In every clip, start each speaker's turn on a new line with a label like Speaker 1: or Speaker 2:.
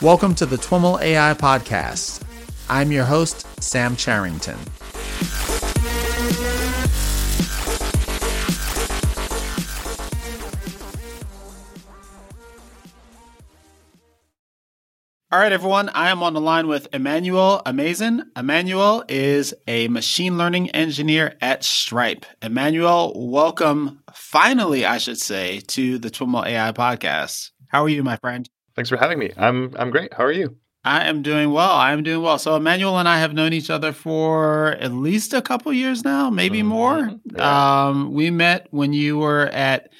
Speaker 1: Welcome to the TWIML AI Podcast. I'm your host, Sam Charrington. All right, everyone. I am on the line with Emmanuel Ameisen. Emmanuel is a machine learning engineer at Stripe. Emmanuel, welcome, finally, I should say, to the TWIML AI podcast. How are you, my friend?
Speaker 2: Thanks for having me. I'm I'm great. How are you?
Speaker 1: I am doing well. I am doing well. So Emmanuel and I have known each other for at least a couple years now, maybe mm-hmm. more. Yeah. Um, we met when you were at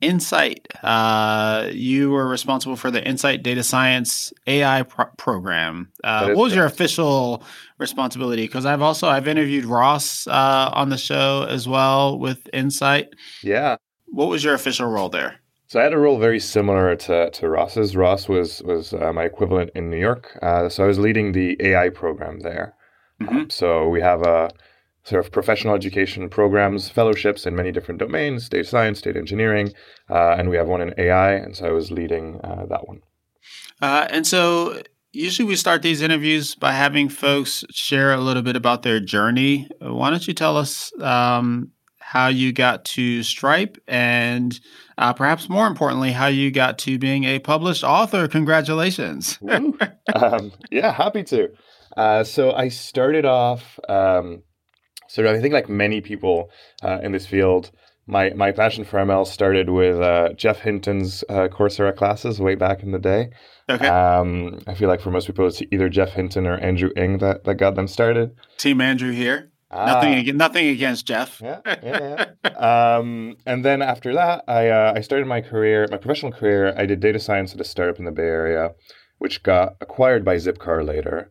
Speaker 1: Insight. Uh, you were responsible for the Insight Data Science AI pro- program. Uh, what was your official responsibility? Because I've also I've interviewed Ross uh, on the show as well with Insight.
Speaker 2: Yeah.
Speaker 1: What was your official role there?
Speaker 2: So I had a role very similar to, to Ross's. Ross was was uh, my equivalent in New York. Uh, so I was leading the AI program there. Mm-hmm. Um, so we have a sort of professional education programs, fellowships in many different domains, data science, data engineering, uh, and we have one in AI. And so I was leading uh, that one.
Speaker 1: Uh, and so usually we start these interviews by having folks share a little bit about their journey. Why don't you tell us um, how you got to Stripe and uh, perhaps more importantly, how you got to being a published author. Congratulations.
Speaker 2: um, yeah, happy to. Uh, so I started off um, so I think like many people uh, in this field, my my passion for ML started with uh, Geoff Hinton's uh, Coursera classes way back in the day. Okay. Um, I feel like for most people, it's either Geoff Hinton or Andrew Ng that, that got them started.
Speaker 1: Team Andrew here. Ah. Nothing, nothing against Geoff.
Speaker 2: yeah, yeah, yeah. um, and then after that, I uh, I started my career, my professional career. I did data science at a startup in the Bay Area, which got acquired by Zipcar later.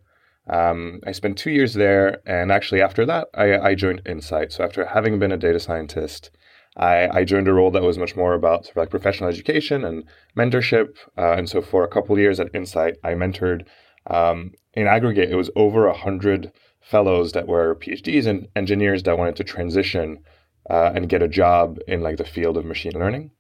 Speaker 2: Um, I spent two years there, and actually after that, I, I joined Insight. So after having been a data scientist, I, I, joined a role that was much more about sort of like professional education and mentorship. Uh, and so for a couple years at Insight, I mentored. Um, in aggregate, it was over a hundred fellows that were PhDs and engineers that wanted to transition uh, and get a job in like the field of machine learning.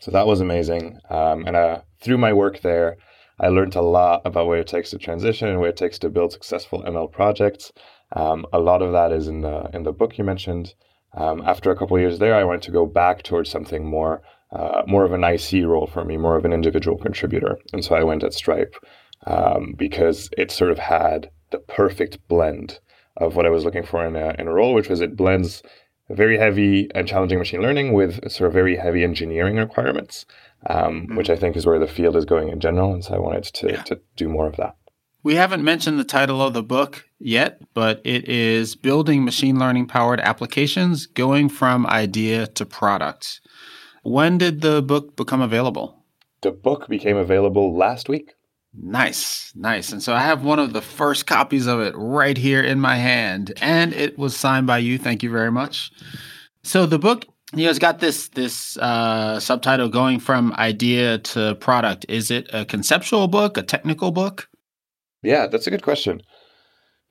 Speaker 2: So that was amazing. Um, and uh, through my work there, I learned a lot about what it takes to transition and what it takes to build successful ML projects. Um, a lot of that is in the in the book you mentioned. Um, after a couple years there, I wanted to go back towards something more uh, more of an IC role for me, more of an individual contributor, and so I went at Stripe um, because it sort of had the perfect blend of what I was looking for in a, in a role, which was it blends very heavy and challenging machine learning with sort of very heavy engineering requirements um, mm-hmm. which I think is where the field is going in general. And so I wanted to, yeah. to do more of that.
Speaker 1: We haven't mentioned the title of the book yet, but it is Building Machine Learning Powered Applications Going from Idea to Product. When did the book become available?
Speaker 2: The book became available last week.
Speaker 1: Nice, nice. And so I have one of the first copies of it right here in my hand, and it was signed by you. Thank you very much. So the book you know, it's got this this uh, subtitle going from idea to product. Is it a conceptual book, a technical book?
Speaker 2: Yeah, that's a good question.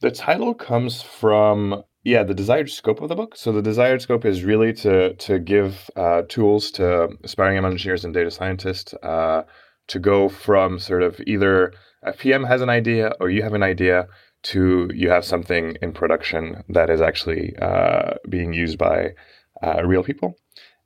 Speaker 2: The title comes from yeah the desired scope of the book. So the desired scope is really to to give uh, tools to aspiring engineers and data scientists uh, to go from sort of either a PM has an idea or you have an idea to you have something in production that is actually uh, being used by uh, real people.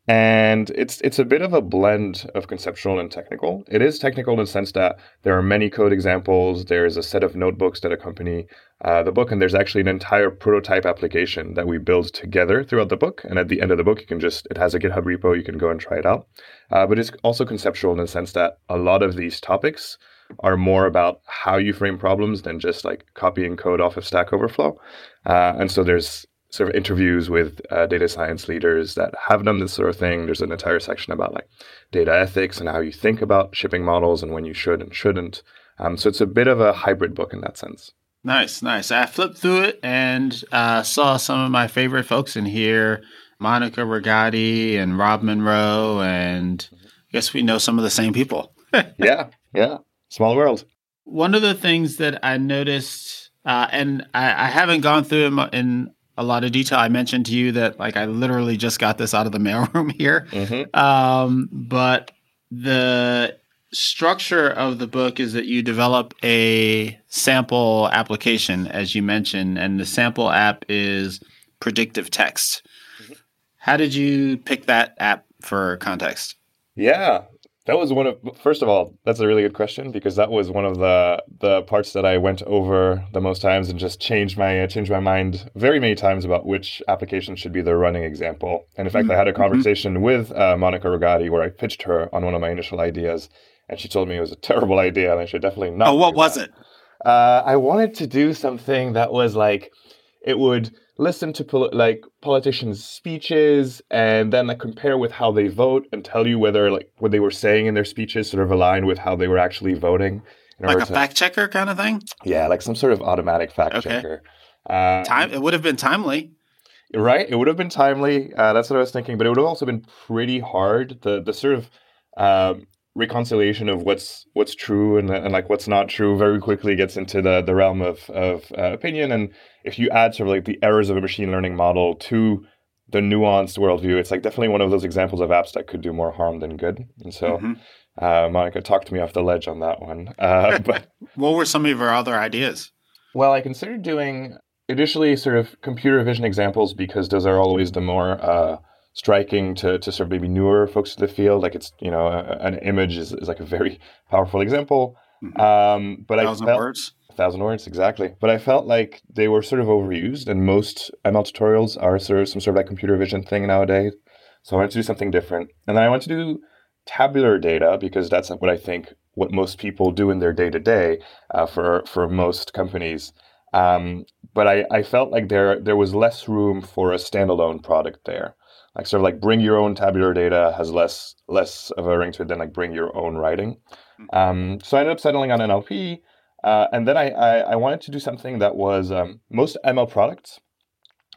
Speaker 2: And it's it's a bit of a blend of conceptual and technical. It is technical in the sense that there are many code examples. There's a set of notebooks that accompany uh, the book, and there's actually an entire prototype application that we build together throughout the book. And at the end of the book, you can just it has a GitHub repo. You can go and try it out. Uh, but it's also conceptual in the sense that a lot of these topics are more about how you frame problems than just like copying code off of Stack Overflow. Uh, and so there's sort of interviews with uh, data science leaders that have done this sort of thing. There's an entire section about like data ethics and how you think about shipping models and when you should and shouldn't. Um, so it's a bit of a hybrid book in that sense.
Speaker 1: Nice, nice. I flipped through it and uh, saw some of my favorite folks in here Monica Rogati and Rob Munro. And I guess we know some of the same people.
Speaker 2: yeah, yeah. Small world.
Speaker 1: One of the things that I noticed, uh, and I, I, haven't gone through in, in a lot of detail. I mentioned to you that like I literally just got this out of the mailroom here. Mm-hmm. Um, but the structure of the book is that you develop a sample application, as you mentioned, and the sample app is predictive text. Mm-hmm. How did you pick that app for context?
Speaker 2: Yeah, that was one of first of all, that's a really good question because that was one of the the parts that I went over the most times and just changed my uh, changed my mind very many times about which application should be the running example. And in fact, mm-hmm. I had a mm-hmm. conversation mm-hmm. with uh, Monica Rogati where I pitched her on one of my initial ideas, and she told me it was a terrible idea and I should definitely not.
Speaker 1: Oh, what was that. it?
Speaker 2: Uh, I wanted to do something that was like it would listen to pol- like politicians' speeches and then like compare with how they vote and tell you whether like what they were saying in their speeches sort of aligned with how they were actually voting.
Speaker 1: Like a to, fact checker kind of thing.
Speaker 2: Yeah, like some sort of automatic fact okay. checker.
Speaker 1: Uh, Time. It would have been timely.
Speaker 2: Right. It would have been timely. Uh, that's what I was thinking. But it would have also been pretty hard. The the sort of um, reconciliation of what's what's true and, and like what's not true very quickly gets into the the realm of of uh, opinion. And if you add sort of like the errors of a machine learning model to the nuanced worldview it's like definitely one of those examples of apps that could do more harm than good. And so mm-hmm. uh, monica talked me off the ledge on that one. Uh, but
Speaker 1: what were some of your other ideas?
Speaker 2: Well i considered doing initially sort of computer vision examples because those are always the more uh, striking to, to sort of maybe newer folks to the field. Like it's, you know, a, an image is, is like a very powerful example.
Speaker 1: Mm-hmm. Um, but thousand I felt, words.
Speaker 2: A thousand words, exactly. But I felt like they were sort of overused, and most ML tutorials are sort of some sort of like computer vision thing nowadays. So I wanted to do something different, and then I wanted to do tabular data because that's what I think what most people do in their day to day for for most companies. Um, but I, I felt like there there was less room for a standalone product there like sort of like bring your own tabular data has less less of a ring to it than like bring your own writing. Mm-hmm. Um, so I ended up settling on NLP, uh, and then I, I, I wanted to do something that was um, most ML products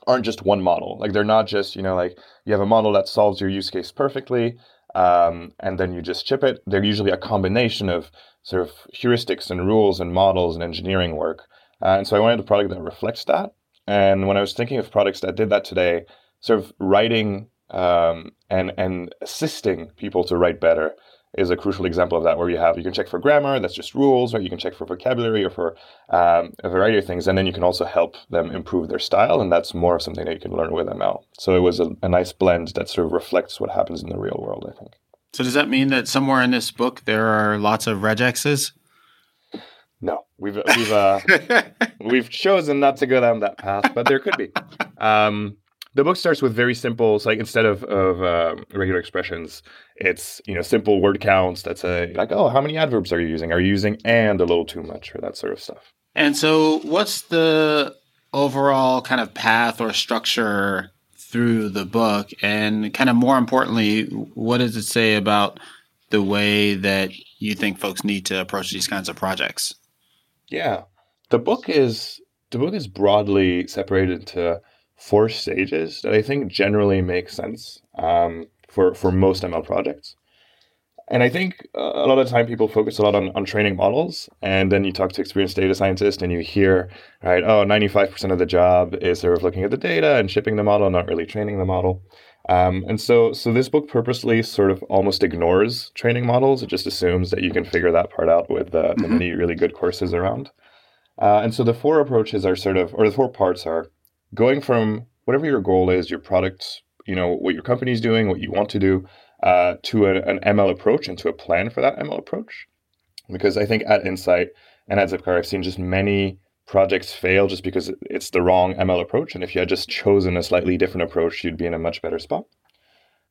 Speaker 2: aren't just one model. Like they're not just you know like you have a model that solves your use case perfectly, um, and then you just chip it. They're usually a combination of sort of heuristics and rules and models and engineering work. Uh, and so I wanted a product that reflects that. And when I was thinking of products that did that today, sort of writing um, and and assisting people to write better is a crucial example of that where you have you can check for grammar that's just rules right? You can check for vocabulary or for um, a variety of things and then you can also help them improve their style and that's more of something that you can learn with ml so it was a, a nice blend that sort of reflects what happens in the real world i think.
Speaker 1: So does that mean that somewhere in this book there are lots of regexes
Speaker 2: no, we've we've uh, we've chosen not to go down that path, but there could be. Um, the book starts with very simple so like instead of, of uh, regular expressions it's you know simple word counts that's a like oh how many adverbs are you using? Are you using and a little too much? or that sort of stuff.
Speaker 1: And so what's the overall kind of path or structure through the book? And kind of more importantly what does it say about the way that you think folks need to approach these kinds of projects?
Speaker 2: Yeah. The book is the book is broadly separated into four stages that I think generally make sense um, for for most ML projects. And I think a lot of the time people focus a lot on, on training models, and then you talk to experienced data scientists and you hear, right, oh, 95% of the job is sort of looking at the data and shipping the model, not really training the model. Um, and so, so this book purposely sort of almost ignores training models. It just assumes that you can figure that part out with uh, the mm-hmm. many really good courses around. Uh, and so the four approaches are sort of, or the four parts are going from whatever your goal is, your product, you know, what your company's doing, what you want to do, uh, to a, an ML approach and to a plan for that ML approach. Because I think at Insight and at Zipcar, I've seen just many projects fail just because it's the wrong ML approach. And if you had just chosen a slightly different approach, you'd be in a much better spot.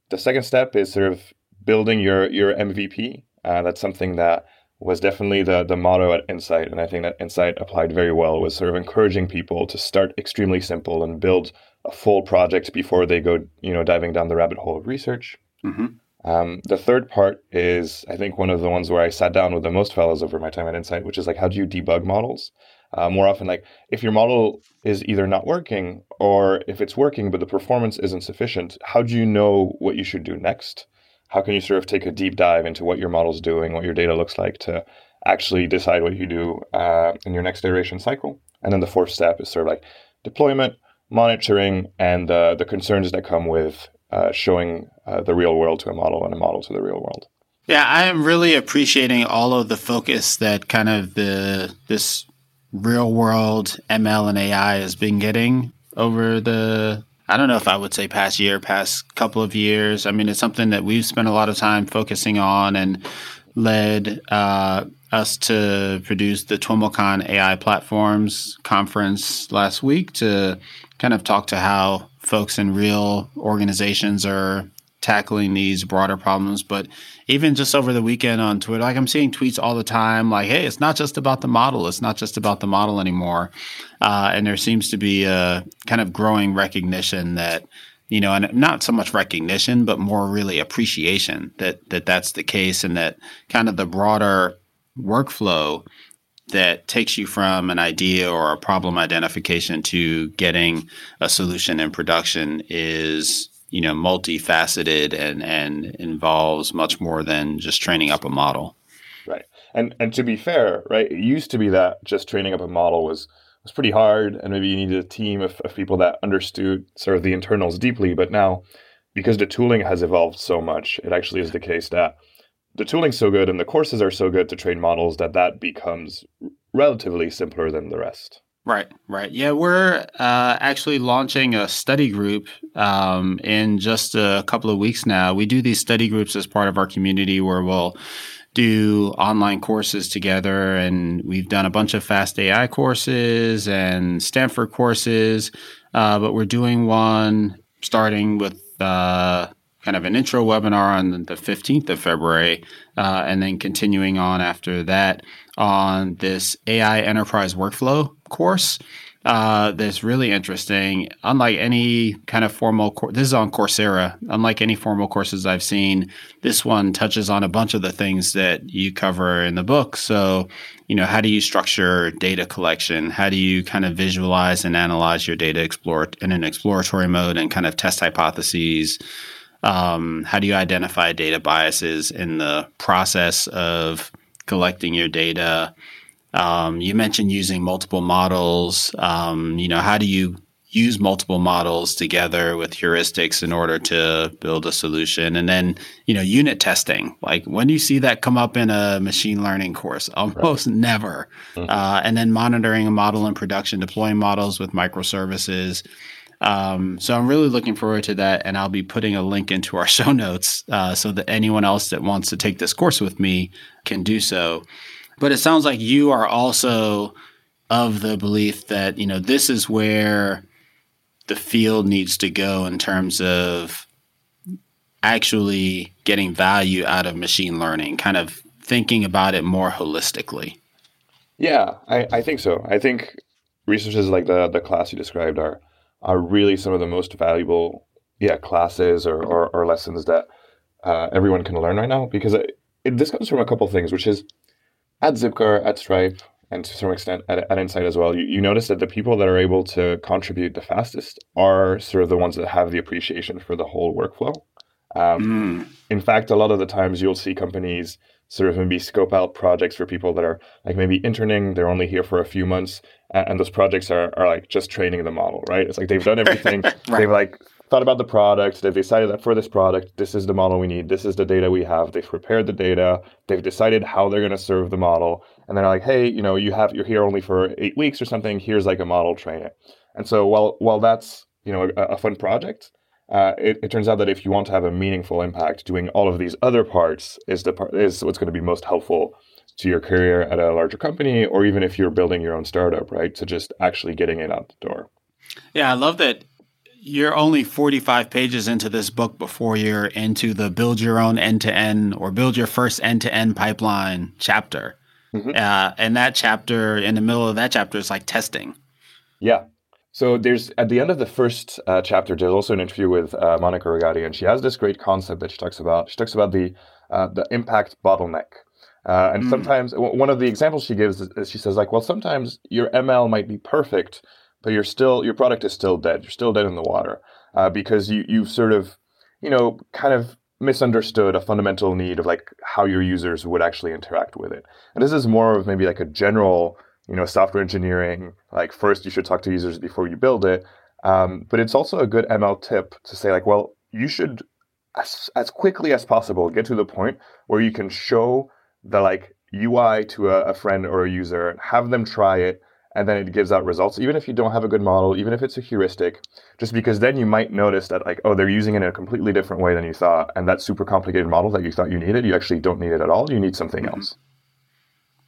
Speaker 2: The second step is sort of building your your MVP. Uh, that's something that was definitely the the motto at Insight, and I think that Insight applied very well. Was sort of encouraging people to start extremely simple and build a full project before they go, you know, diving down the rabbit hole of research. Mm-hmm. Um, the third part is, I think, one of the ones where I sat down with the most fellows over my time at Insight, which is like, how do you debug models? Uh, more often, like if your model is either not working or if it's working but the performance isn't sufficient, how do you know what you should do next? How can you sort of take a deep dive into what your model's doing, what your data looks like to actually decide what you do uh, in your next iteration cycle? And then the fourth step is sort of like deployment, monitoring, and uh, the concerns that come with uh, showing uh, the real world to a model and a model to the real world.
Speaker 1: Yeah, I am really appreciating all of the focus that kind of the this real world ML and AI has been getting over the I don't know if I would say past year, past couple of years. I mean, it's something that we've spent a lot of time focusing on and led uh, us to produce the TWIMLcon AI Platforms conference last week to kind of talk to how folks in real organizations are tackling these broader problems. But even just over the weekend on Twitter, like I'm seeing tweets all the time, like, "Hey, it's not just about the model. It's not just about the model anymore." Uh, and there seems to be a kind of growing recognition that you know, and not so much recognition, but more really appreciation that that that's the case, and that kind of the broader workflow that takes you from an idea or a problem identification to getting a solution in production is you know multifaceted and and involves much more than just training up a model.
Speaker 2: Right. And and to be fair right it used to be that just training up a model was was pretty hard and maybe you needed a team of, of people that understood sort of the internals deeply but now because the tooling has evolved so much it actually is the case that the tooling's so good and the courses are so good to train models that that becomes relatively simpler than the rest
Speaker 1: Right, right. Yeah, we're uh, actually launching a study group um, in just a couple of weeks now. We do these study groups as part of our community where we'll do online courses together. And we've done a bunch of Fast AI courses and Stanford courses, uh, but we're doing one starting with uh, kind of an intro webinar on the 15th of February, uh, and then continuing on after that on this AI enterprise workflow course. Uh, that's really interesting. Unlike any kind of formal, course, this is on Coursera. Unlike any formal courses I've seen, this one touches on a bunch of the things that you cover in the book. So, you know, how do you structure data collection? How do you kind of visualize and analyze your data explore in an exploratory mode and kind of test hypotheses? Um, how do you identify data biases in the process of collecting your data? Um, you mentioned using multiple models. Um, you know, how do you use multiple models together with heuristics in order to build a solution? And then, you know, unit testing. Like when do you see that come up in a machine learning course? Almost right. never. Mm-hmm. Uh, and then monitoring a model in production, deploying models with microservices. Um, so I'm really looking forward to that, and I'll be putting a link into our show notes uh, so that anyone else that wants to take this course with me can do so. But it sounds like you are also of the belief that, you know, this is where the field needs to go in terms of actually getting value out of machine learning, kind of thinking about it more holistically.
Speaker 2: Yeah, I, I think so. I think resources like the the class you described are are really some of the most valuable yeah classes or, or, or lessons that uh, everyone can learn right now because it, it, this comes from a couple things, which is at Zipcar, at Stripe, and to some extent at, at Insight as well, you, you notice that the people that are able to contribute the fastest are sort of the ones that have the appreciation for the whole workflow. Um, mm. In fact, a lot of the times you'll see companies sort of maybe scope out projects for people that are like maybe interning, they're only here for a few months, and those projects are, are like just training the model, right? It's like they've done everything. right. They've like thought about the product. They've decided that for this product, this is the model we need. This is the data we have. They've prepared the data. They've decided how they're going to serve the model. And they're like, hey, you know, you have you're here only for eight weeks or something. Here's like a model, train it. And so while while that's you know a, a fun project, uh, it, it, turns out that if you want to have a meaningful impact, doing all of these other parts is the part is what's going to be most helpful to your career at a larger company, or even if you're building your own startup, right? To just actually getting it out the door.
Speaker 1: Yeah, I love that you're only 45 pages into this book before you're into the build your own end to end or build your first end to end pipeline chapter. Mm-hmm. Uh, and that chapter, in the middle of that chapter, is like testing.
Speaker 2: Yeah. So there's at the end of the first uh, chapter, there's also an interview with uh, Monica Rogati, and she has this great concept that she talks about. She talks about the uh, the impact bottleneck. Uh, and mm. sometimes one of the examples she gives is she says like, well, sometimes your ML might be perfect, but you're still your product is still dead. You're still dead in the water uh, because you you've sort of you know kind of misunderstood a fundamental need of like how your users would actually interact with it. And this is more of maybe like a general you know software engineering like first you should talk to users before you build it. Um, but it's also a good ML tip to say like well you should as, as quickly as possible get to the point where you can show the like UI to a, a friend or a user, and have them try it, and then it gives out results, even if you don't have a good model, even if it's a heuristic, just because then you might notice that like, oh, they're using it in a completely different way than you thought, and that super complicated model that you thought you needed, you actually don't need it at all. You need something mm-hmm. else.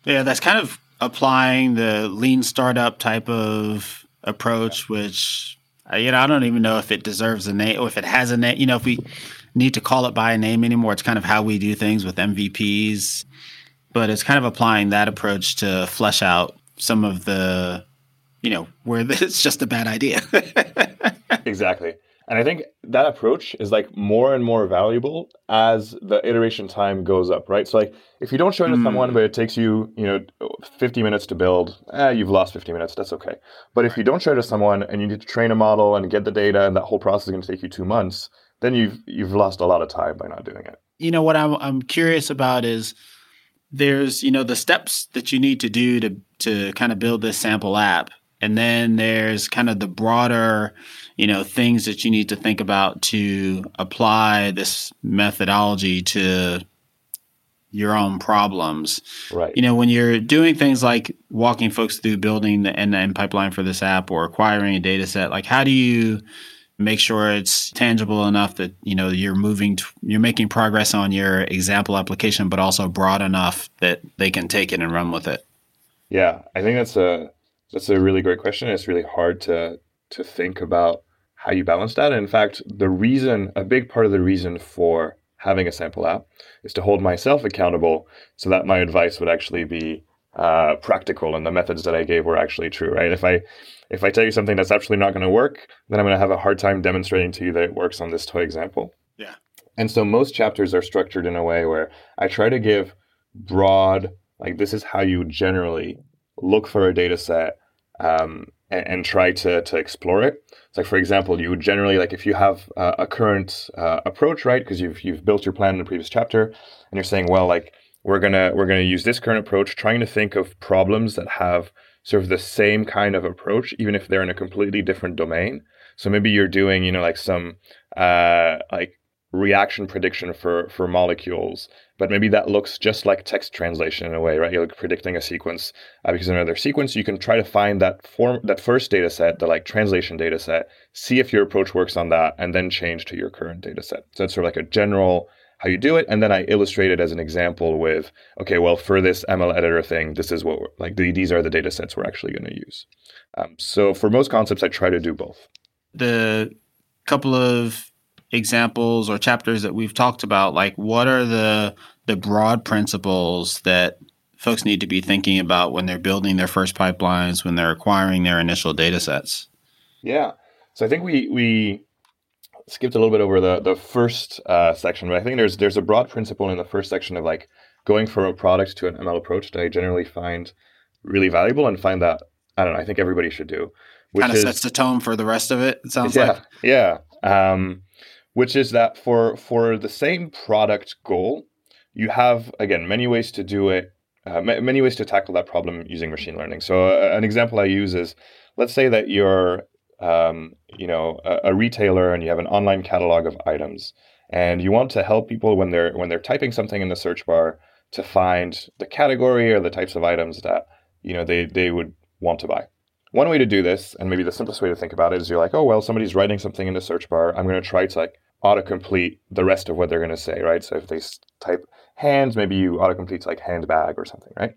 Speaker 1: Yeah, that's kind of applying the lean startup type of approach, which uh, you know I don't even know if it deserves a name or if it has a name. You know, if we need to call it by a name anymore, it's kind of how we do things with MVPs. But it's kind of applying that approach to flesh out some of the, you know, where it's just a bad idea.
Speaker 2: exactly. And I think that approach is like more and more valuable as the iteration time goes up, right? So like if you don't show it to mm. someone, but it takes you, you know, 50 minutes to build, eh, you've lost 50 minutes. That's okay. But if you don't show it to someone and you need to train a model and get the data and that whole process is going to take you two months, then you've you've lost a lot of time by not doing it.
Speaker 1: You know what I'm I'm curious about is there's you know the steps that you need to do to to kind of build this sample app. And then there's kind of the broader you know things that you need to think about to apply this methodology to your own problems.
Speaker 2: Right.
Speaker 1: You know when you're doing things like walking folks through building the end-to-end pipeline for this app or acquiring a data set like how do you make sure it's tangible enough that you know you're moving t- you're making progress on your example application but also broad enough that they can take it and run with it
Speaker 2: yeah i think that's a that's a really great question. It's really hard to to think about how you balance that. And in fact, the reason, a big part of the reason for having a sample app is to hold myself accountable so that my advice would actually be uh, practical and the methods that I gave were actually true, right? If I if I tell you something that's absolutely not going to work, then I'm going to have a hard time demonstrating to you that it works on this toy example.
Speaker 1: Yeah.
Speaker 2: And so most chapters are structured in a way where I try to give broad, like this is how you generally look for a data set um, and, and, try to, to explore it. So, like for example, you would generally like if you have uh, a current uh, approach, right? Because you've you've built your plan in the previous chapter, and you're saying, well, like we're gonna we're gonna use this current approach, trying to think of problems that have sort of the same kind of approach, even if they're in a completely different domain. So maybe you're doing, you know, like some uh, like reaction prediction for for molecules but maybe that looks just like text translation in a way right you're like predicting a sequence uh, because another sequence you can try to find that form that first data set the like translation data set see if your approach works on that and then change to your current data set so it's sort of like a general how you do it and then i illustrate it as an example with okay well for this ml editor thing this is what like these are the data sets we're actually going to use um, so for most concepts i try to do both
Speaker 1: the couple of examples or chapters that we've talked about, like what are the the broad principles that folks need to be thinking about when they're building their first pipelines, when they're acquiring their initial data sets?
Speaker 2: Yeah. So I think we we skipped a little bit over the the first uh, section, but I think there's there's a broad principle in the first section of like going from a product to an ML approach that I generally find really valuable and find that I don't know. I think everybody should do.
Speaker 1: Kind of sets the tone for the rest of it. It sounds
Speaker 2: yeah,
Speaker 1: like.
Speaker 2: Yeah. Um, which is that for for the same product goal, you have again many ways to do it, uh, many ways to tackle that problem using machine learning. So uh, an example I use is, let's say that you're um, you know a, a retailer and you have an online catalog of items, and you want to help people when they're when they're typing something in the search bar to find the category or the types of items that you know they they would want to buy. One way to do this, and maybe the simplest way to think about it, is you're like, oh well, somebody's writing something in the search bar. I'm going to try to like autocomplete the rest of what they're going to say, right? So if they type hands, maybe you autocomplete like handbag or something, right?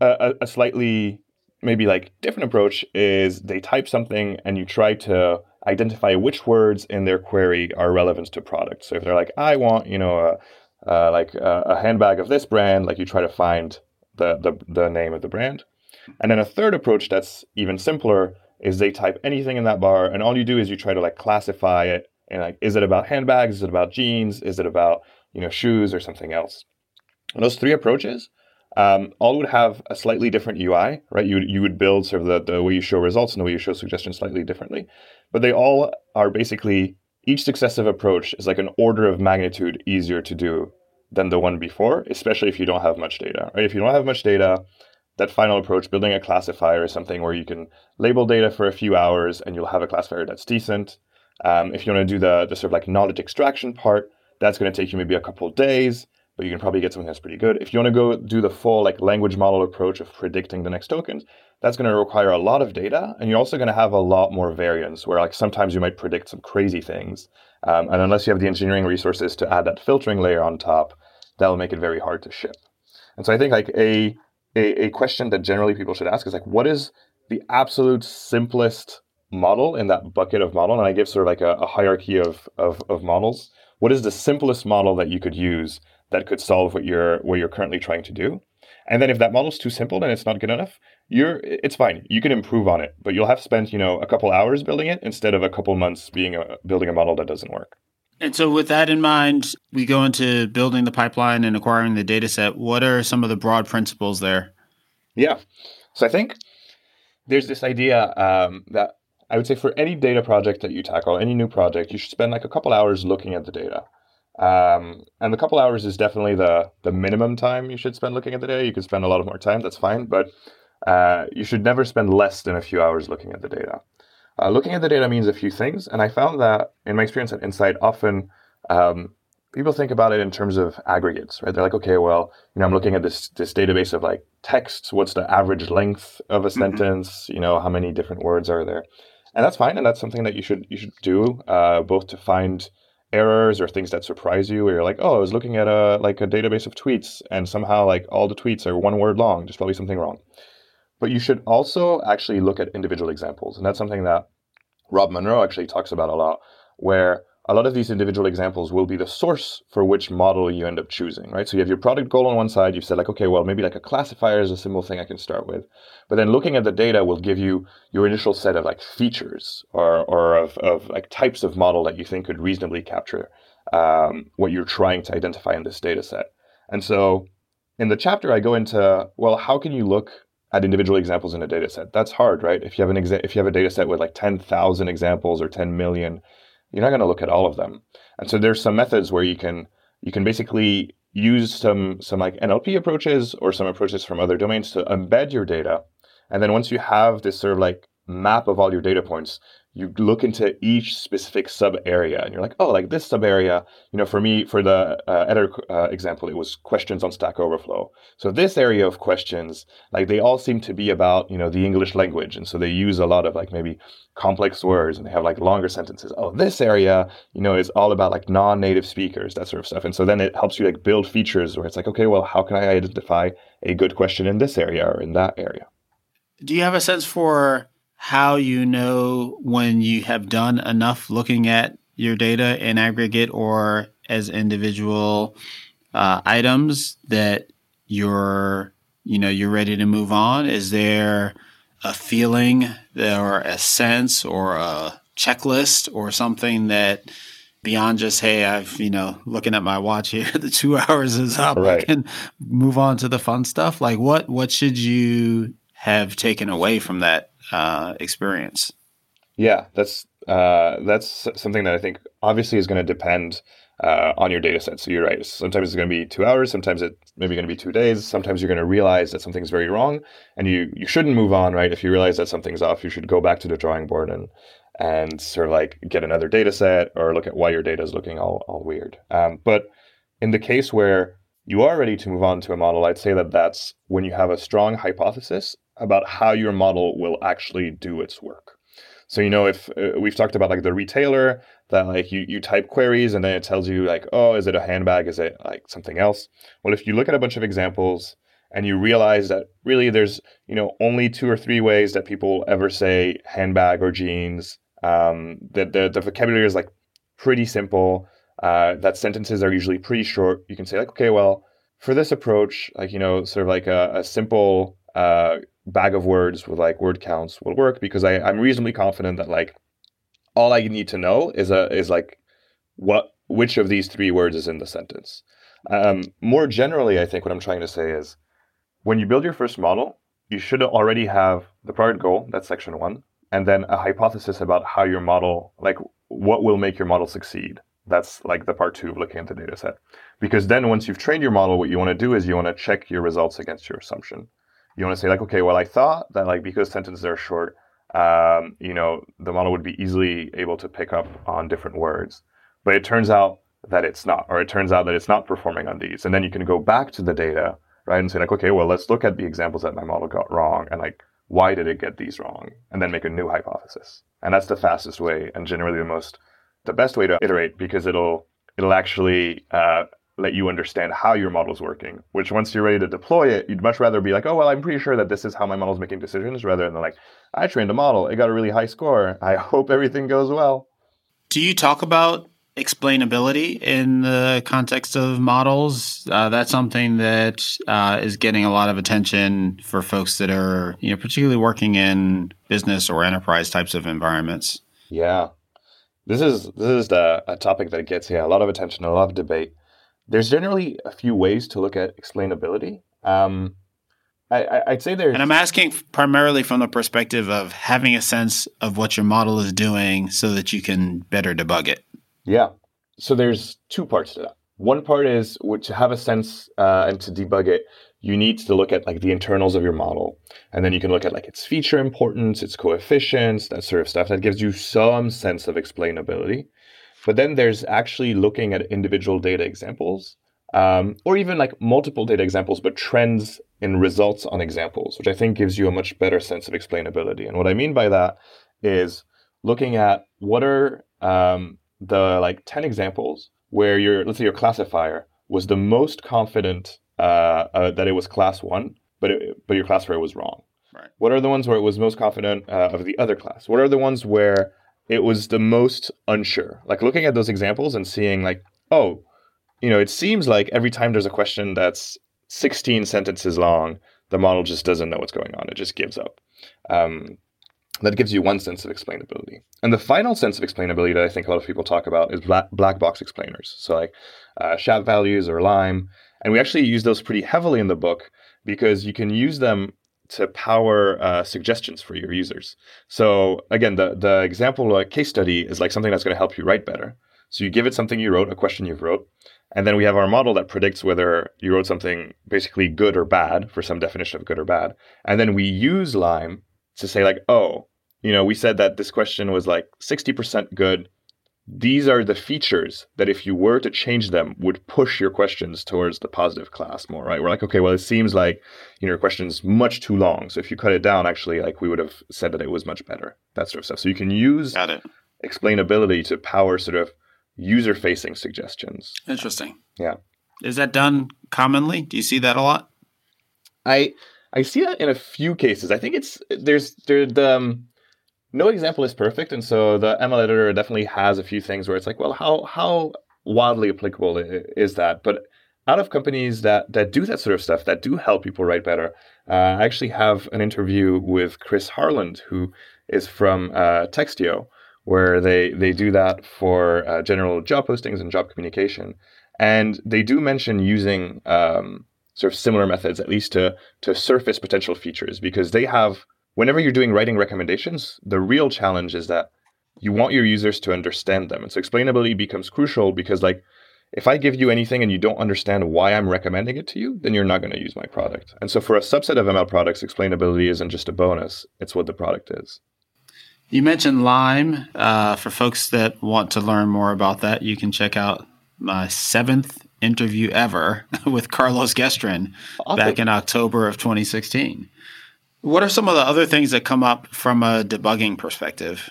Speaker 2: Uh, a, a slightly maybe like different approach is they type something and you try to identify which words in their query are relevant to product. So if they're like, I want, you know, a, like a, a, handbag of this brand, like you try to find the, the, the name of the brand. And then a third approach that's even simpler is they type anything in that bar and all you do is you try to like classify it and like, is it about handbags? Is it about jeans? Is it about you know shoes or something else? And those three approaches um, all would have a slightly different UI, right? You you would build sort of the, the way you show results and the way you show suggestions slightly differently, but they all are basically each successive approach is like an order of magnitude easier to do than the one before, especially if you don't have much data. Right? If you don't have much data, that final approach, building a classifier, is something where you can label data for a few hours and you'll have a classifier that's decent. Um, if you want to do the, the sort of like knowledge extraction part, that's going to take you maybe a couple days, but you can probably get something that's pretty good. If you want to go do the full like language model approach of predicting the next tokens, that's going to require a lot of data, and you're also going to have a lot more variance. Where like sometimes you might predict some crazy things, um, and unless you have the engineering resources to add that filtering layer on top, that'll make it very hard to ship. And so I think like a a, a question that generally people should ask is like, what is the absolute simplest model in that bucket of model? And I give sort of like a, a hierarchy of, of of models. What is the simplest model that you could use that could solve what you're what you're currently trying to do? And then if that model's too simple and it's not good enough, you're it's fine. You can improve on it, but you'll have spent, you know, a couple hours building it instead of a couple months being a, building a model that doesn't work.
Speaker 1: And so with that in mind, we go into building the pipeline and acquiring the data set. What are some of the broad principles there?
Speaker 2: Yeah. So I think there's this idea um, that I would say for any data project that you tackle, any new project, you should spend like a couple hours looking at the data. Um, and the couple hours is definitely the the minimum time you should spend looking at the data. You could spend a lot of more time, that's fine, but uh, you should never spend less than a few hours looking at the data. Uh, looking at the data means a few things, and I found that in my experience at Insight, often um, people think about it in terms of aggregates, right? They're like, okay, well, you know, I'm looking at this this database of like texts. What's the average length of a mm-hmm. sentence? You know, how many different words are there? And that's fine, and that's something that you should you should do uh, both to find errors or things that surprise you where you're like oh i was looking at a like a database of tweets and somehow like all the tweets are one word long. There's probably something wrong. But you should also actually look at individual examples and that's something that rob munro actually talks about a lot where a lot of these individual examples will be the source for which model you end up choosing, right? So you have your product goal on one side. You've said like, okay, well, maybe like a classifier is a simple thing I can start with. But then looking at the data will give you your initial set of like features or, or of, of like types of model that you think could reasonably capture um, what you're trying to identify in this data set. And so in the chapter, I go into, well, how can you look at individual examples in a data set? That's hard, right? If you have an exa- if you have a data set with like 10,000 examples or 10 million, you're not going to look at all of them. And so there's some methods where you can you can basically use some some like NLP approaches or some approaches from other domains to embed your data. And then once you have this sort of like map of all your data points, you look into each specific sub area and you're like, oh, like this sub area, you know, for me, for the uh, editor uh, example, it was questions on Stack Overflow. So this area of questions, like they all seem to be about, you know, the English language. And so they use a lot of like maybe complex words and they have like longer sentences. Oh, this area, you know, is all about like non-native speakers, that sort of stuff. And so then it helps you like build features where it's like, okay, well, how can I identify a good question in this area or in that area?
Speaker 1: Do you have a sense for how you know when you have done enough looking at your data in aggregate or as individual uh, items that you're you know you're ready to move on is there a feeling or a sense or a checklist or something that beyond just hey i've you know looking at my watch here the two hours is up right. i can move on to the fun stuff like what what should you have taken away from that uh, experience.
Speaker 2: Yeah, that's uh, that's something that I think obviously is going to depend uh, on your data set. So you're right. Sometimes it's going to be two hours. Sometimes it's maybe going to be two days. Sometimes you're going to realize that something's very wrong, and you you shouldn't move on. Right? If you realize that something's off, you should go back to the drawing board and and sort of like get another data set or look at why your data is looking all all weird. Um, but in the case where you are ready to move on to a model, I'd say that that's when you have a strong hypothesis about how your model will actually do its work. So you know if uh, we've talked about like the retailer that like you you type queries and then it tells you like oh is it a handbag is it like something else? Well if you look at a bunch of examples and you realize that really there's you know only two or three ways that people ever say handbag or jeans um, that the, the vocabulary is like pretty simple uh, that sentences are usually pretty short you can say like okay well for this approach like you know sort of like a, a simple uh, bag of words with like word counts will work because I, I'm reasonably confident that like all I need to know is a is like what which of these three words is in the sentence. Um, more generally, I think what I'm trying to say is when you build your first model, you should already have the product goal, that's section one, and then a hypothesis about how your model, like what will make your model succeed. That's like the part two of looking at the data set. Because then once you've trained your model, what you want to do is you want to check your results against your assumption you want to say like, okay, well, I thought that like because sentences are short, um, you know, the model would be easily able to pick up on different words. But it turns out that it's not, or it turns out that it's not performing on these. And then you can go back to the data, right, and say like, okay, well, let's look at the examples that my model got wrong, and like, why did it get these wrong, and then make a new hypothesis. And that's the fastest way, and generally the most, the best way to iterate because it'll it'll actually uh, let you understand how your model is working. Which once you're ready to deploy it, you'd much rather be like, oh well, I'm pretty sure that this is how my model is making decisions, rather than like, I trained a model, it got a really high score. I hope everything goes well.
Speaker 1: Do you talk about explainability in the context of models? Uh, that's something that uh, is getting a lot of attention for folks that are, you know, particularly working in business or enterprise types of environments.
Speaker 2: Yeah, this is this is the, a topic that gets yeah a lot of attention, a lot of debate. There's generally a few ways to look at explainability. Um, I, would say there's.
Speaker 1: And I'm asking primarily from the perspective of having a sense of what your model is doing so that you can better debug it.
Speaker 2: Yeah. So there's two parts to that. One part is to have a sense uh, and to debug it, you need to look at like the internals of your model. And then you can look at like its feature importance, its coefficients, that sort of stuff. That gives you some sense of explainability. But then there's actually looking at individual data examples um, or even like multiple data examples, but trends in results on examples, which I think gives you a much better sense of explainability. And what I mean by that is looking at what are um, the like 10 examples where your, let's say your classifier was the most confident uh, uh, that it was class one, but, it, but your classifier was wrong.
Speaker 1: Right.
Speaker 2: What are the ones where it was most confident uh, of the other class? What are the ones where it was the most unsure? Like looking at those examples and seeing like, oh, you know, it seems like every time there's a question that's 16 sentences long, the model just doesn't know what's going on. It just gives up. Um, that gives you one sense of explainability. And the final sense of explainability that I think a lot of people talk about is black, black box explainers. So, like uh, SHAP values or LIME. And we actually use those pretty heavily in the book because you can use them to power uh, suggestions for your users. So, again, the, the example uh, case study is like something that's going to help you write better. So, you give it something you wrote, a question you've wrote, and then we have our model that predicts whether you wrote something basically good or bad for some definition of good or bad. And then we use Lime to say, like, oh, you know, we said that this question was like 60% good. These are the features that if you were to change them would push your questions towards the positive class more, right? We're like, okay, well, it seems like, you know, your question's much too long. So if you cut it down, actually, like we would have said that it was much better, that sort of stuff. So you can use explainability to power sort of user facing suggestions.
Speaker 1: Interesting.
Speaker 2: Yeah.
Speaker 1: Is that done commonly? Do you see that a lot?
Speaker 2: I I see that in a few cases. I think it's there's there the um, no example is perfect, and so the ML editor definitely has a few things where it's like, well, how how wildly applicable is that? But out of companies that that do that sort of stuff, that do help people write better, uh, I actually have an interview with Chris Harland, who is from uh, Textio, where they they do that for uh, general job postings and job communication, and they do mention using um, sort of similar methods at least to to surface potential features because they have whenever you're doing writing recommendations, the real challenge is that you want your users to understand them, and so explainability becomes crucial because like if I give you anything and you don't understand why I'm recommending it to you, then you're not going to use my product. And so for a subset of ML products, explainability isn't just a bonus, it's what the product is.
Speaker 1: You mentioned Lime. Uh, for folks that want to learn more about that, you can check out my seventh interview ever with Carlos Guestrin awesome. back in October of 2016. What are some of the other things that come up from a debugging perspective?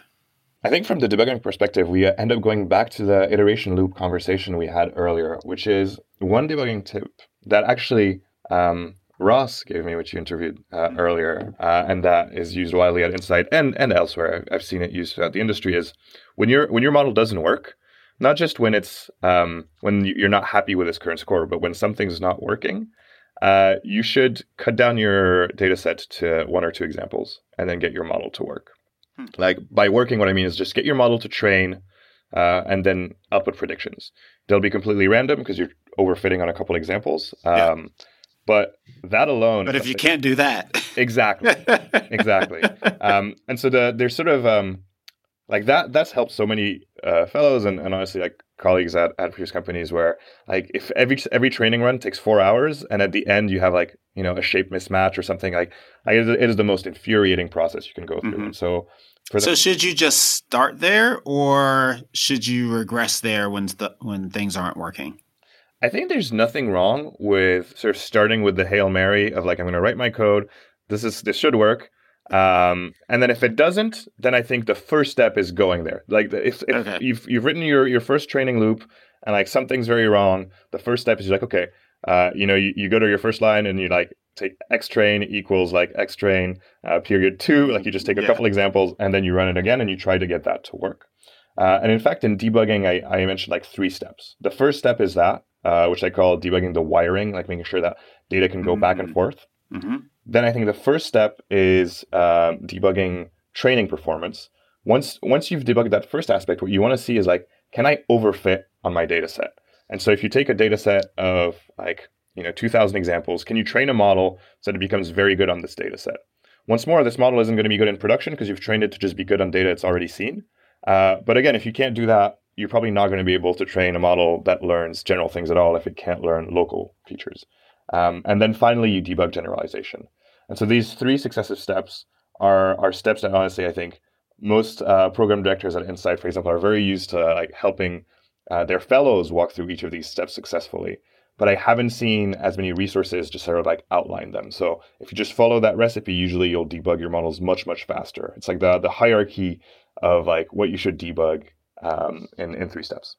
Speaker 2: I think from the debugging perspective, we end up going back to the iteration loop conversation we had earlier, which is one debugging tip that actually um, Ross gave me, which you interviewed uh, earlier, uh, and that is used widely at Insight and and elsewhere. I've seen it used throughout the industry. Is when your when your model doesn't work, not just when it's um, when you're not happy with its current score, but when something's not working, uh, you should cut down your data set to one or two examples and then get your model to work. Hmm. Like by working, what I mean is just get your model to train uh, and then output predictions. They'll be completely random because you're overfitting on a couple examples. Um, yeah but that alone.
Speaker 1: But if you can't do that,
Speaker 2: exactly, exactly. Um, and so the there's sort of um, like that. That's helped so many uh, fellows and, and honestly like colleagues at, at previous companies where like if every every training run takes four hours and at the end you have like you know a shape mismatch or something like, it, is, it is the most infuriating process you can go through. Mm-hmm. And so
Speaker 1: The- so should you just start there, or should you regress there when the, when things aren't working?
Speaker 2: I think there's nothing wrong with sort of starting with the hail mary of like I'm going to write my code. This is this should work. Um, and then if it doesn't, then I think the first step is going there. Like if, if okay. you've you've written your your first training loop and like something's very wrong, the first step is you're like, okay, uh, you know, you, you go to your first line and you like take x train equals like x train uh, period two. Like you just take a yeah. couple examples and then you run it again and you try to get that to work. Uh, and in fact, in debugging, I, I mentioned like three steps. The first step is that, uh, which I call debugging the wiring, like making sure that data can go mm-hmm. back and mm-hmm. forth. Mm-hmm. Then I think the first step is um, debugging training performance. Once once you've debugged that first aspect, what you want to see is like, can I overfit on my data set? And so if you take a data set of like you know 2,000 examples, can you train a model so that it becomes very good on this data set? Once more, this model isn't going to be good in production because you've trained it to just be good on data it's already seen. Uh, but again, if you can't do that, you're probably not going to be able to train a model that learns general things at all if it can't learn local features. Um, and then finally, you debug generalization. And so these three successive steps are, are steps that honestly I think most uh, program directors at Insight, for example, are very used to like helping uh, their fellows walk through each of these steps successfully. But I haven't seen as many resources to sort of like outline them. So if you just follow that recipe, usually you'll debug your models much, much faster. It's like the, the hierarchy of like what you should debug um, in, in three steps.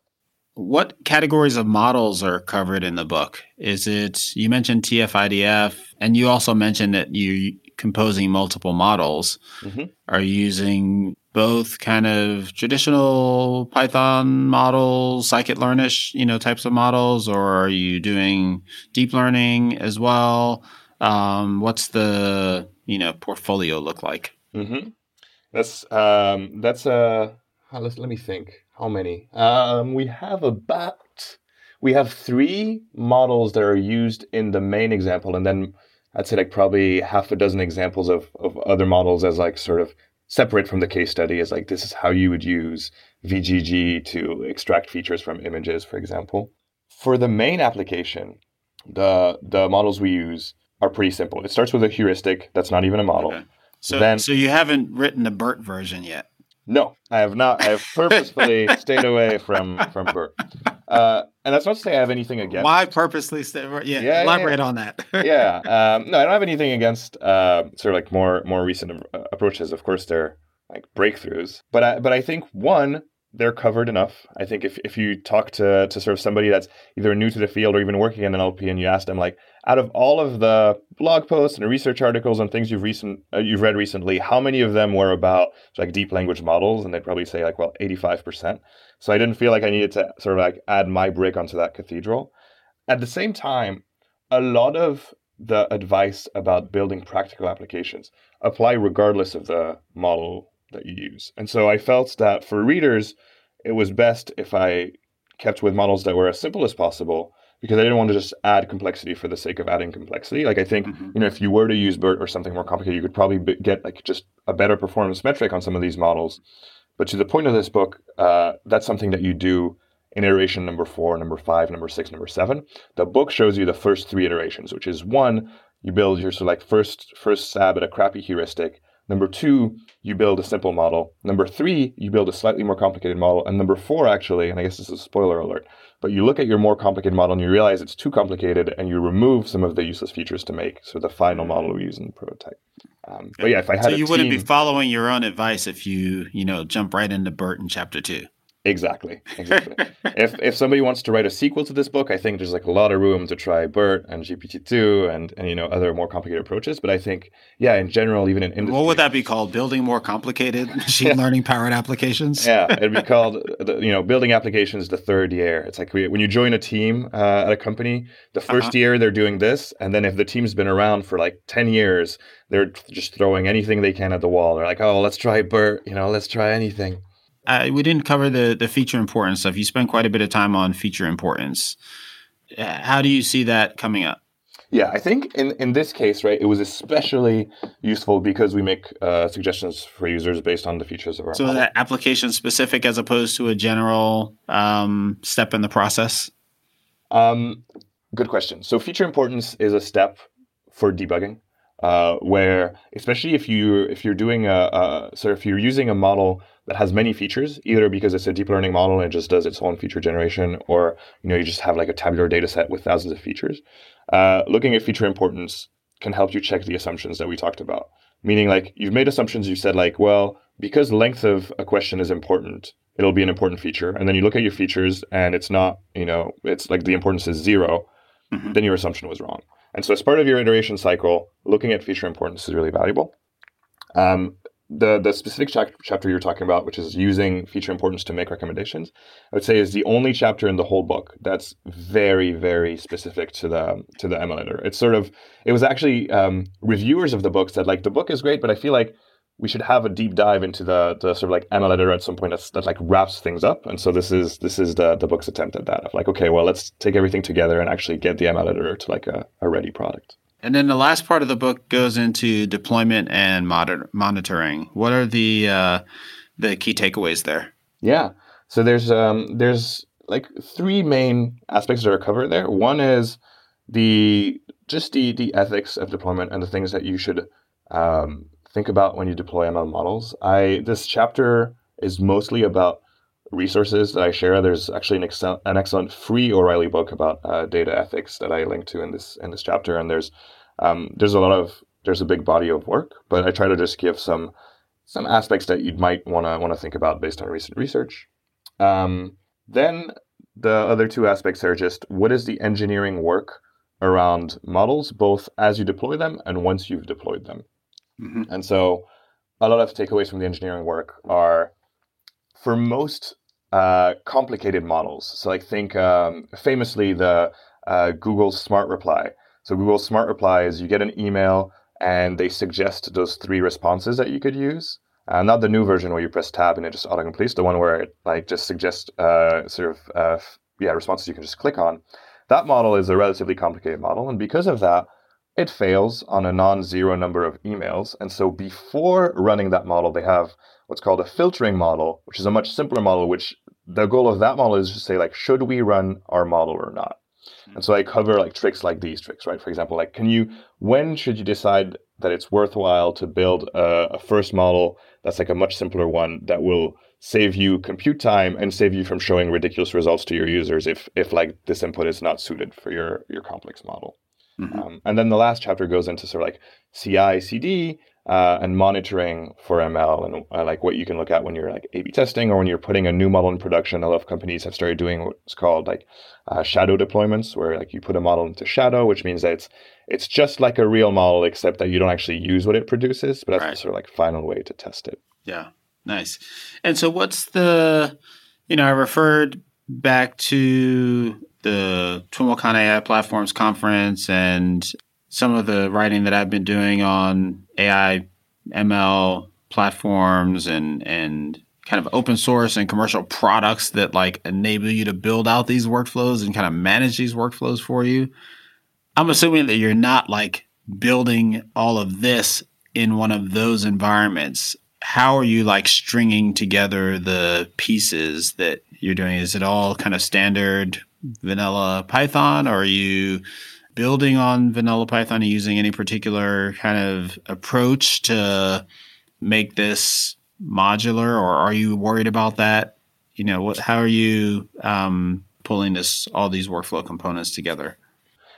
Speaker 1: What categories of models are covered in the book? Is it you mentioned TF-IDF, and you also mentioned that you're composing multiple models. Mm-hmm. Are you using both kind of traditional Python models, scikit-learnish, you know, types of models, or are you doing deep learning as well? Um, what's the you know portfolio look like?
Speaker 2: Mm-hmm. That's um, that's a uh, let let me think. How many? Um, we have about we have three models that are used in the main example, and then I'd say like probably half a dozen examples of, of other models as like sort of separate from the case study as like this is how you would use VGG to extract features from images, for example. For the main application, the the models we use are pretty simple. It starts with a heuristic that's not even a model. Okay.
Speaker 1: So, then, so you haven't written the BERT version yet.
Speaker 2: No, I have not. I have purposefully stayed away from from BERT, uh, and that's not to say I have anything against.
Speaker 1: Why purposely stay? Yeah, yeah elaborate yeah, yeah. on that.
Speaker 2: yeah, um, no, I don't have anything against uh, sort of like more more recent uh, approaches. Of course, they're like breakthroughs, but I, but I think one they're covered enough. I think if, if you talk to, to sort of somebody that's either new to the field or even working in NLP and you ask them like, out of all of the blog posts and research articles and things you've recent uh, you've read recently, how many of them were about like deep language models? And they'd probably say like, well, 85%. So I didn't feel like I needed to sort of like add my brick onto that cathedral. At the same time, a lot of the advice about building practical applications apply regardless of the model that you use. And so I felt that for readers, it was best if I kept with models that were as simple as possible because I didn't want to just add complexity for the sake of adding complexity. Like I think, mm-hmm. you know, if you were to use BERT or something more complicated, you could probably get like just a better performance metric on some of these models. But to the point of this book, uh, that's something that you do in iteration number four, number five, number six, number seven. The book shows you the first three iterations, which is one, you build your sort of like first first stab at a crappy heuristic, Number two, you build a simple model. Number three, you build a slightly more complicated model. And number four, actually, and I guess this is a spoiler alert, but you look at your more complicated model and you realize it's too complicated and you remove some of the useless features to make. So the final model we use in the prototype. Um, but yeah, if I had
Speaker 1: so you wouldn't be following your own advice if you, you know, jump right into BERT in chapter two.
Speaker 2: Exactly. Exactly. if if somebody wants to write a sequel to this book, I think there's like a lot of room to try BERT and GPT-2 and and you know other more complicated approaches. But I think yeah, in general, even in industry,
Speaker 1: what would that be called? Building more complicated machine yeah. learning powered applications.
Speaker 2: yeah, it'd be called you know building applications the third year. It's like when you join a team uh, at a company, the 1st uh-huh. year they're doing this, and then if the team's been around for like ten years, they're just throwing anything they can at the wall. They're like, oh, let's try BERT. You know, let's try anything
Speaker 1: uh, we didn't cover the the feature importance stuff. You spent quite a bit of time on feature importance. Uh, how do you see that coming up?
Speaker 2: Yeah, I think in, in this case, right, it was especially useful because we make uh, suggestions for users based on the features of our.
Speaker 1: So model. that application specific as opposed to a general um, step in the process.
Speaker 2: Um, good question. So feature importance is a step for debugging. Uh, where especially if you if you're doing a, a so if you're using a model that has many features, either because it's a deep learning model and it just does its own feature generation, or you know you just have like a tabular data set with thousands of features. Uh, looking at feature importance can help you check the assumptions that we talked about. Meaning, like you've made assumptions. You said like, well, because length of a question is important, it'll be an important feature. And then you look at your features and it's not, you know, it's like the importance is 0 mm-hmm. Then your assumption was wrong. And so, as part of your iteration cycle, looking at feature importance is really valuable. Um, the the specific cha- chapter you're talking about, which is using feature importance to make recommendations, I would say is the only chapter in the whole book that's very very specific to the to the editor. It's sort of it was actually um, reviewers of the book said like the book is great, but I feel like we should have a deep dive into the the sort of like ML editor at some point that's, that like wraps things up. And so this is this is the the book's attempt at that of like, okay, well, let's take everything together and actually get the ML editor to like a, a ready product.
Speaker 1: And then the last part of the book goes into deployment and moder- monitoring. What are the uh, the key takeaways there?
Speaker 2: Yeah. So there's um, there's like three main aspects that are covered there. One is the just the the ethics of deployment and the things that you should um, think about when you deploy ML models. I this chapter is mostly about resources that I share. There's actually an, excel, an excellent free O'Reilly book about uh, data ethics that I link to in this in this chapter, and there's um, there's a lot of there's a big body of work, but I try to just give some some aspects that you might want to want to think about based on recent research. Um, then the other two aspects are just what is the engineering work around models, both as you deploy them and once you've deployed them. Mm-hmm. And so a lot of takeaways from the engineering work are for most uh, complicated models. So, like, think um, famously the uh, Google Smart Reply. So, Google Smart Reply is you get an email and they suggest those three responses that you could use. Uh, not the new version where you press tab and it just auto completes, the one where it like just suggests uh, sort of uh, yeah responses you can just click on. That model is a relatively complicated model, and because of that, it fails on a non-zero number of emails. And so before running that model, they have what's called a filtering model, which is a much simpler model, which the goal of that model is to say like, should we run our model or not? And so I cover like tricks like these tricks, right? For example, like can you, when should you decide that it's worthwhile to build a, a first model that's like a much simpler one that will save you compute time and save you from showing ridiculous results to your users if if like this input is not suited for your your complex model. Mm-hmm. Um, and then the last chapter goes into sort of like CI, CD, uh, and monitoring for ML and uh, like what you can look at when you're like A/B testing or when you're putting a new model in production. A lot of companies have started doing what's called like uh, shadow deployments, where like you put a model into shadow, which means that it's it's just like a real model, except that you don't actually use what it produces, but that's right. the sort of like final way to test it.
Speaker 1: Yeah, nice. And so, what's the you know I referred back to the TWIML AI Platforms Conference and some of the writing that I've been doing on AI, ML platforms and and kind of open source and commercial products that like enable you to build out these workflows and kind of manage these workflows for you. I'm assuming that you're not like building all of this in one of those environments. How are you like stringing together the pieces that you're doing? Is it all kind of standard vanilla Python? Or are you building on vanilla Python and using any particular kind of approach to make this modular, or are you worried about that? You know, what? How are you um, pulling this all these workflow components together?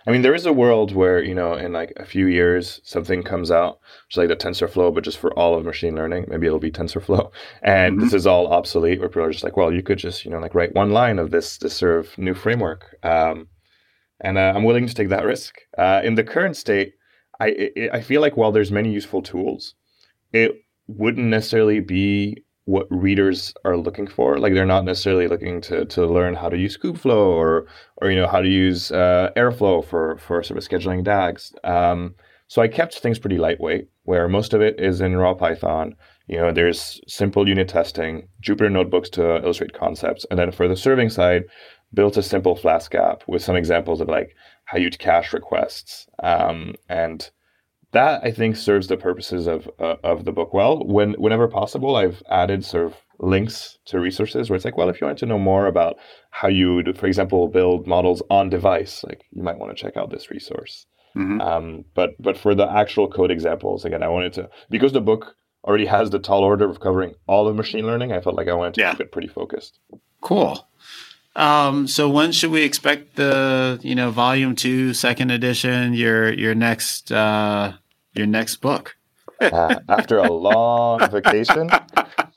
Speaker 2: I mean, there is a world where, you know, in like a few years, something comes out, just like the TensorFlow, but just for all of machine learning. Maybe it'll be TensorFlow. And mm-hmm. this is all obsolete, where people are just like, well, you could just, you know, like write one line of this, this sort of new framework. Um, and uh, I'm willing to take that risk. Uh, in the current state, I, it, I feel like while there's many useful tools, it wouldn't necessarily be what readers are looking for. Like they're not necessarily looking to to learn how to use Kubeflow or or you know how to use uh, Airflow for for sort of scheduling DAGs. Um, so I kept things pretty lightweight, where most of it is in raw Python. You know, there's simple unit testing, Jupyter notebooks to illustrate concepts, and then for the serving side, built a simple Flask app with some examples of like how you'd cache requests um, and that I think serves the purposes of uh, of the book well. When whenever possible, I've added sort of links to resources where it's like, well, if you want to know more about how you would, for example, build models on device, like you might want to check out this resource. Mm-hmm. Um, but but for the actual code examples, again, I wanted to because the book already has the tall order of covering all of machine learning. I felt like I wanted to yeah. keep it pretty focused.
Speaker 1: Cool. Um, so when should we expect the you know volume two, second edition, your your next uh, your next book?
Speaker 2: uh, after a long vacation.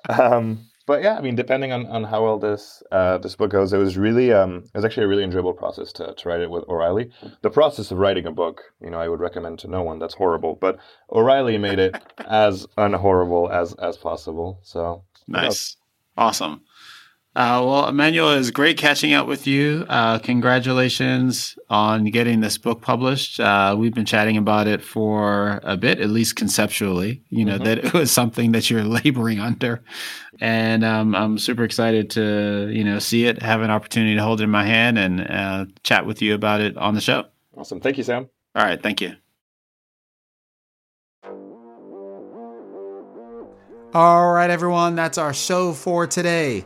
Speaker 2: Um, but yeah, I mean, depending on, on how well this uh, this book goes, it was really um, it was actually a really enjoyable process to, to write it with O'Reilly. The process of writing a book, you know, I would recommend to no one. That's horrible, but O'Reilly made it as unhorrible as as possible. So
Speaker 1: nice, awesome. Uh, well, Emmanuel, it's great catching up with you. Uh, congratulations on getting this book published. Uh, we've been chatting about it for a bit, at least conceptually, you know, mm-hmm. that it was something that you're laboring under. And um, I'm super excited to, you know, see it, have an opportunity to hold it in my hand and uh, chat with you about it on the show.
Speaker 2: Awesome. Thank you, Sam.
Speaker 1: All right. Thank you. All right, everyone. That's our show for today.